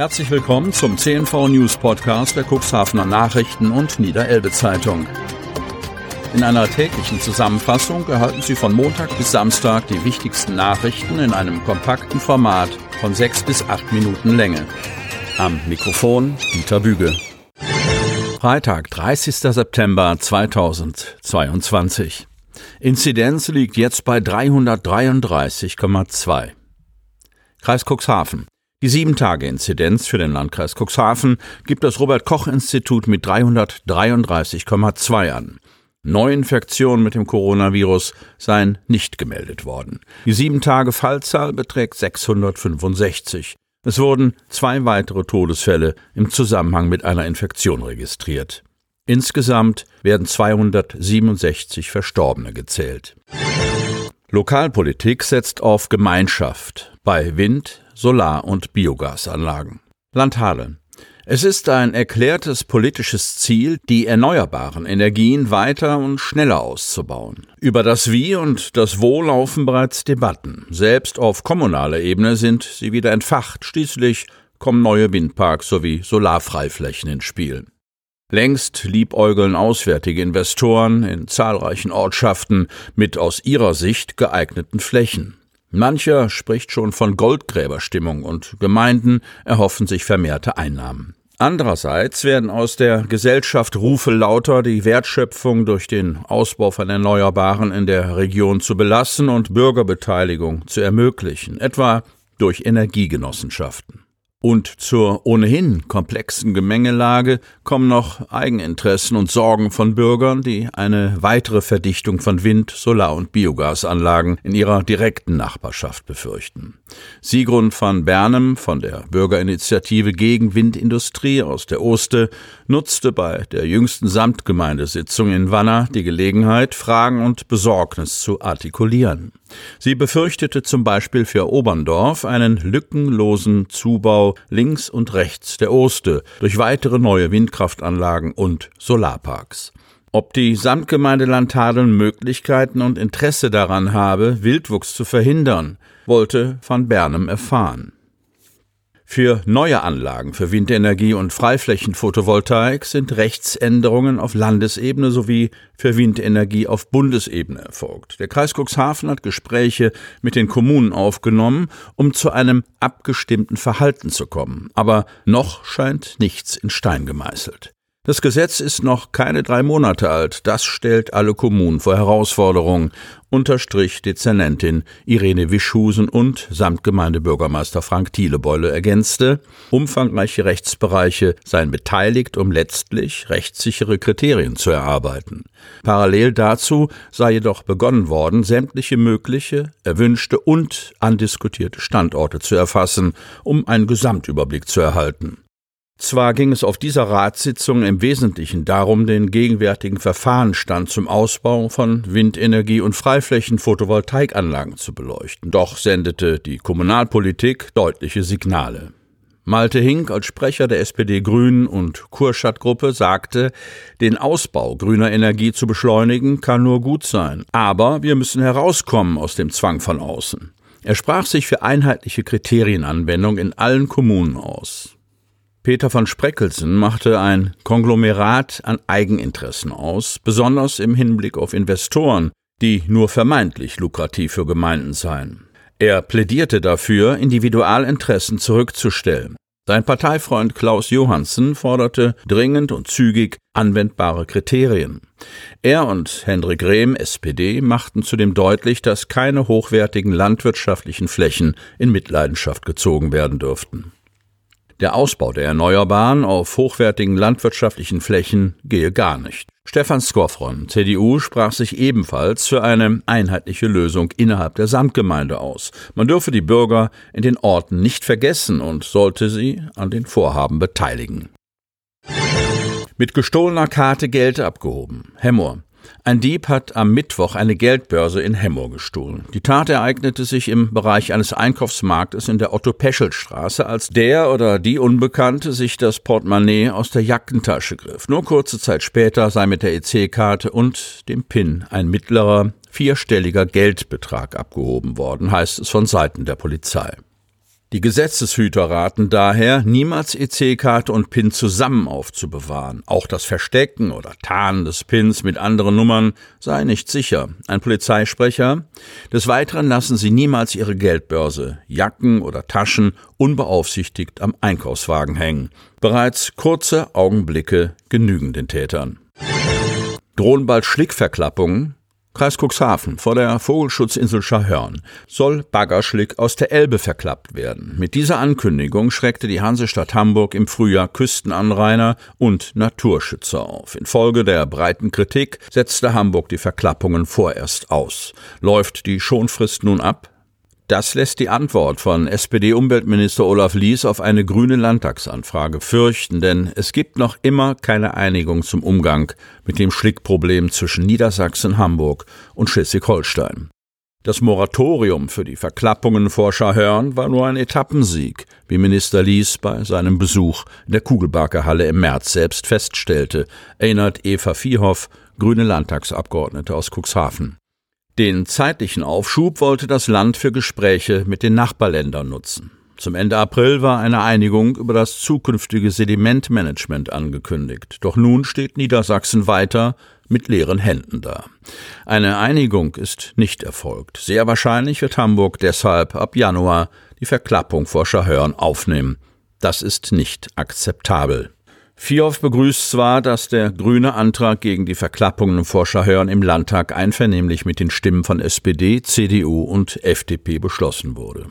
Herzlich willkommen zum CNV News Podcast der Cuxhavener Nachrichten und Niederelbe Zeitung. In einer täglichen Zusammenfassung erhalten Sie von Montag bis Samstag die wichtigsten Nachrichten in einem kompakten Format von sechs bis acht Minuten Länge. Am Mikrofon Dieter Büge. Freitag, 30. September 2022. Inzidenz liegt jetzt bei 333,2. Kreis Cuxhaven. Die Sieben-Tage-Inzidenz für den Landkreis Cuxhaven gibt das Robert-Koch-Institut mit 333,2 an. Neuinfektionen mit dem Coronavirus seien nicht gemeldet worden. Die Sieben-Tage-Fallzahl beträgt 665. Es wurden zwei weitere Todesfälle im Zusammenhang mit einer Infektion registriert. Insgesamt werden 267 Verstorbene gezählt. Lokalpolitik setzt auf Gemeinschaft bei Wind, Solar- und Biogasanlagen. Landhadeln. Es ist ein erklärtes politisches Ziel, die erneuerbaren Energien weiter und schneller auszubauen. Über das Wie und das Wo laufen bereits Debatten. Selbst auf kommunaler Ebene sind sie wieder entfacht. Schließlich kommen neue Windparks sowie Solarfreiflächen ins Spiel. Längst liebäugeln auswärtige Investoren in zahlreichen Ortschaften mit aus ihrer Sicht geeigneten Flächen. Mancher spricht schon von Goldgräberstimmung und Gemeinden erhoffen sich vermehrte Einnahmen. Andererseits werden aus der Gesellschaft Rufe lauter, die Wertschöpfung durch den Ausbau von Erneuerbaren in der Region zu belassen und Bürgerbeteiligung zu ermöglichen, etwa durch Energiegenossenschaften. Und zur ohnehin komplexen Gemengelage kommen noch Eigeninteressen und Sorgen von Bürgern, die eine weitere Verdichtung von Wind-, Solar- und Biogasanlagen in ihrer direkten Nachbarschaft befürchten. Sigrun van Bernem von der Bürgerinitiative gegen Windindustrie aus der Oste nutzte bei der jüngsten Samtgemeindesitzung in Wanner die Gelegenheit, Fragen und Besorgnis zu artikulieren. Sie befürchtete zum Beispiel für Oberndorf einen lückenlosen Zubau links und rechts der Oste durch weitere neue Windkraftanlagen und Solarparks. Ob die Samtgemeinde Landtadeln Möglichkeiten und Interesse daran habe, Wildwuchs zu verhindern, wollte van Bernem erfahren. Für neue Anlagen für Windenergie und Freiflächenphotovoltaik sind Rechtsänderungen auf Landesebene sowie für Windenergie auf Bundesebene erfolgt. Der Kreis Cuxhaven hat Gespräche mit den Kommunen aufgenommen, um zu einem abgestimmten Verhalten zu kommen. Aber noch scheint nichts in Stein gemeißelt. Das Gesetz ist noch keine drei Monate alt. Das stellt alle Kommunen vor Herausforderungen, unterstrich Dezernentin Irene Wischhusen und Samtgemeindebürgermeister Frank Thielebeule ergänzte, umfangreiche Rechtsbereiche seien beteiligt, um letztlich rechtssichere Kriterien zu erarbeiten. Parallel dazu sei jedoch begonnen worden, sämtliche mögliche, erwünschte und andiskutierte Standorte zu erfassen, um einen Gesamtüberblick zu erhalten. Zwar ging es auf dieser Ratssitzung im Wesentlichen darum, den gegenwärtigen Verfahrensstand zum Ausbau von Windenergie und Freiflächen-Photovoltaikanlagen zu beleuchten, doch sendete die Kommunalpolitik deutliche Signale. Malte Hink als Sprecher der SPD-Grünen und Kurstadt-Gruppe sagte, den Ausbau grüner Energie zu beschleunigen kann nur gut sein, aber wir müssen herauskommen aus dem Zwang von außen. Er sprach sich für einheitliche Kriterienanwendung in allen Kommunen aus. Peter von Spreckelsen machte ein Konglomerat an Eigeninteressen aus, besonders im Hinblick auf Investoren, die nur vermeintlich lukrativ für Gemeinden seien. Er plädierte dafür, Individualinteressen zurückzustellen. Sein Parteifreund Klaus Johansen forderte dringend und zügig anwendbare Kriterien. Er und Hendrik Rehm, SPD, machten zudem deutlich, dass keine hochwertigen landwirtschaftlichen Flächen in Mitleidenschaft gezogen werden dürften. Der Ausbau der Erneuerbaren auf hochwertigen landwirtschaftlichen Flächen gehe gar nicht. Stefan Skowron, CDU, sprach sich ebenfalls für eine einheitliche Lösung innerhalb der Samtgemeinde aus. Man dürfe die Bürger in den Orten nicht vergessen und sollte sie an den Vorhaben beteiligen. Mit gestohlener Karte Geld abgehoben. Hemmoor. Ein Dieb hat am Mittwoch eine Geldbörse in Hemmoor gestohlen. Die Tat ereignete sich im Bereich eines Einkaufsmarktes in der Otto-Peschel-Straße, als der oder die Unbekannte sich das Portemonnaie aus der Jackentasche griff. Nur kurze Zeit später sei mit der EC-Karte und dem PIN ein mittlerer, vierstelliger Geldbetrag abgehoben worden, heißt es von Seiten der Polizei. Die Gesetzeshüter raten daher, niemals EC-Karte und PIN zusammen aufzubewahren. Auch das Verstecken oder Tarnen des PINs mit anderen Nummern sei nicht sicher. Ein Polizeisprecher. Des Weiteren lassen Sie niemals Ihre Geldbörse, Jacken oder Taschen unbeaufsichtigt am Einkaufswagen hängen. Bereits kurze Augenblicke genügen den Tätern. Drohen bald Schlickverklappungen? Kreis Cuxhaven vor der Vogelschutzinsel Schahörn soll Baggerschlick aus der Elbe verklappt werden. Mit dieser Ankündigung schreckte die Hansestadt Hamburg im Frühjahr Küstenanrainer und Naturschützer auf. Infolge der breiten Kritik setzte Hamburg die Verklappungen vorerst aus. Läuft die Schonfrist nun ab? Das lässt die Antwort von SPD-Umweltminister Olaf Lies auf eine grüne Landtagsanfrage fürchten, denn es gibt noch immer keine Einigung zum Umgang mit dem Schlickproblem zwischen Niedersachsen, Hamburg und Schleswig-Holstein. Das Moratorium für die Verklappungen vor Schahörn war nur ein Etappensieg, wie Minister Lies bei seinem Besuch in der Kugelbarke im März selbst feststellte, erinnert Eva Viehoff, grüne Landtagsabgeordnete aus Cuxhaven. Den zeitlichen Aufschub wollte das Land für Gespräche mit den Nachbarländern nutzen. Zum Ende April war eine Einigung über das zukünftige Sedimentmanagement angekündigt. Doch nun steht Niedersachsen weiter mit leeren Händen da. Eine Einigung ist nicht erfolgt. Sehr wahrscheinlich wird Hamburg deshalb ab Januar die Verklappung vor Schahörn aufnehmen. Das ist nicht akzeptabel. Vierhoff begrüßt zwar, dass der grüne Antrag gegen die Verklappungen vor Schahörn im Landtag einvernehmlich mit den Stimmen von SPD, CDU und FDP beschlossen wurde.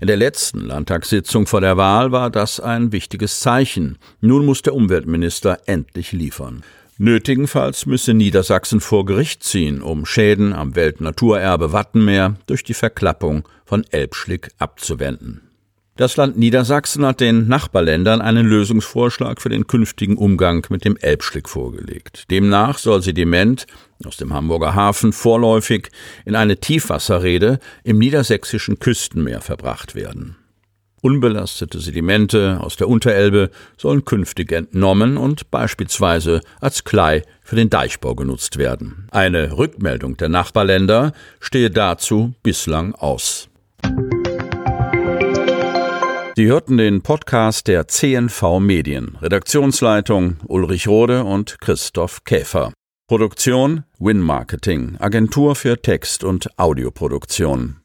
In der letzten Landtagssitzung vor der Wahl war das ein wichtiges Zeichen. Nun muss der Umweltminister endlich liefern. Nötigenfalls müsse Niedersachsen vor Gericht ziehen, um Schäden am Weltnaturerbe Wattenmeer durch die Verklappung von Elbschlick abzuwenden. Das Land Niedersachsen hat den Nachbarländern einen Lösungsvorschlag für den künftigen Umgang mit dem Elbschlick vorgelegt. Demnach soll Sediment aus dem Hamburger Hafen vorläufig in eine Tiefwasserrede im niedersächsischen Küstenmeer verbracht werden. Unbelastete Sedimente aus der Unterelbe sollen künftig entnommen und beispielsweise als Klei für den Deichbau genutzt werden. Eine Rückmeldung der Nachbarländer stehe dazu bislang aus. Sie hörten den Podcast der CNV Medien. Redaktionsleitung Ulrich Rode und Christoph Käfer. Produktion Win Marketing, Agentur für Text- und Audioproduktion.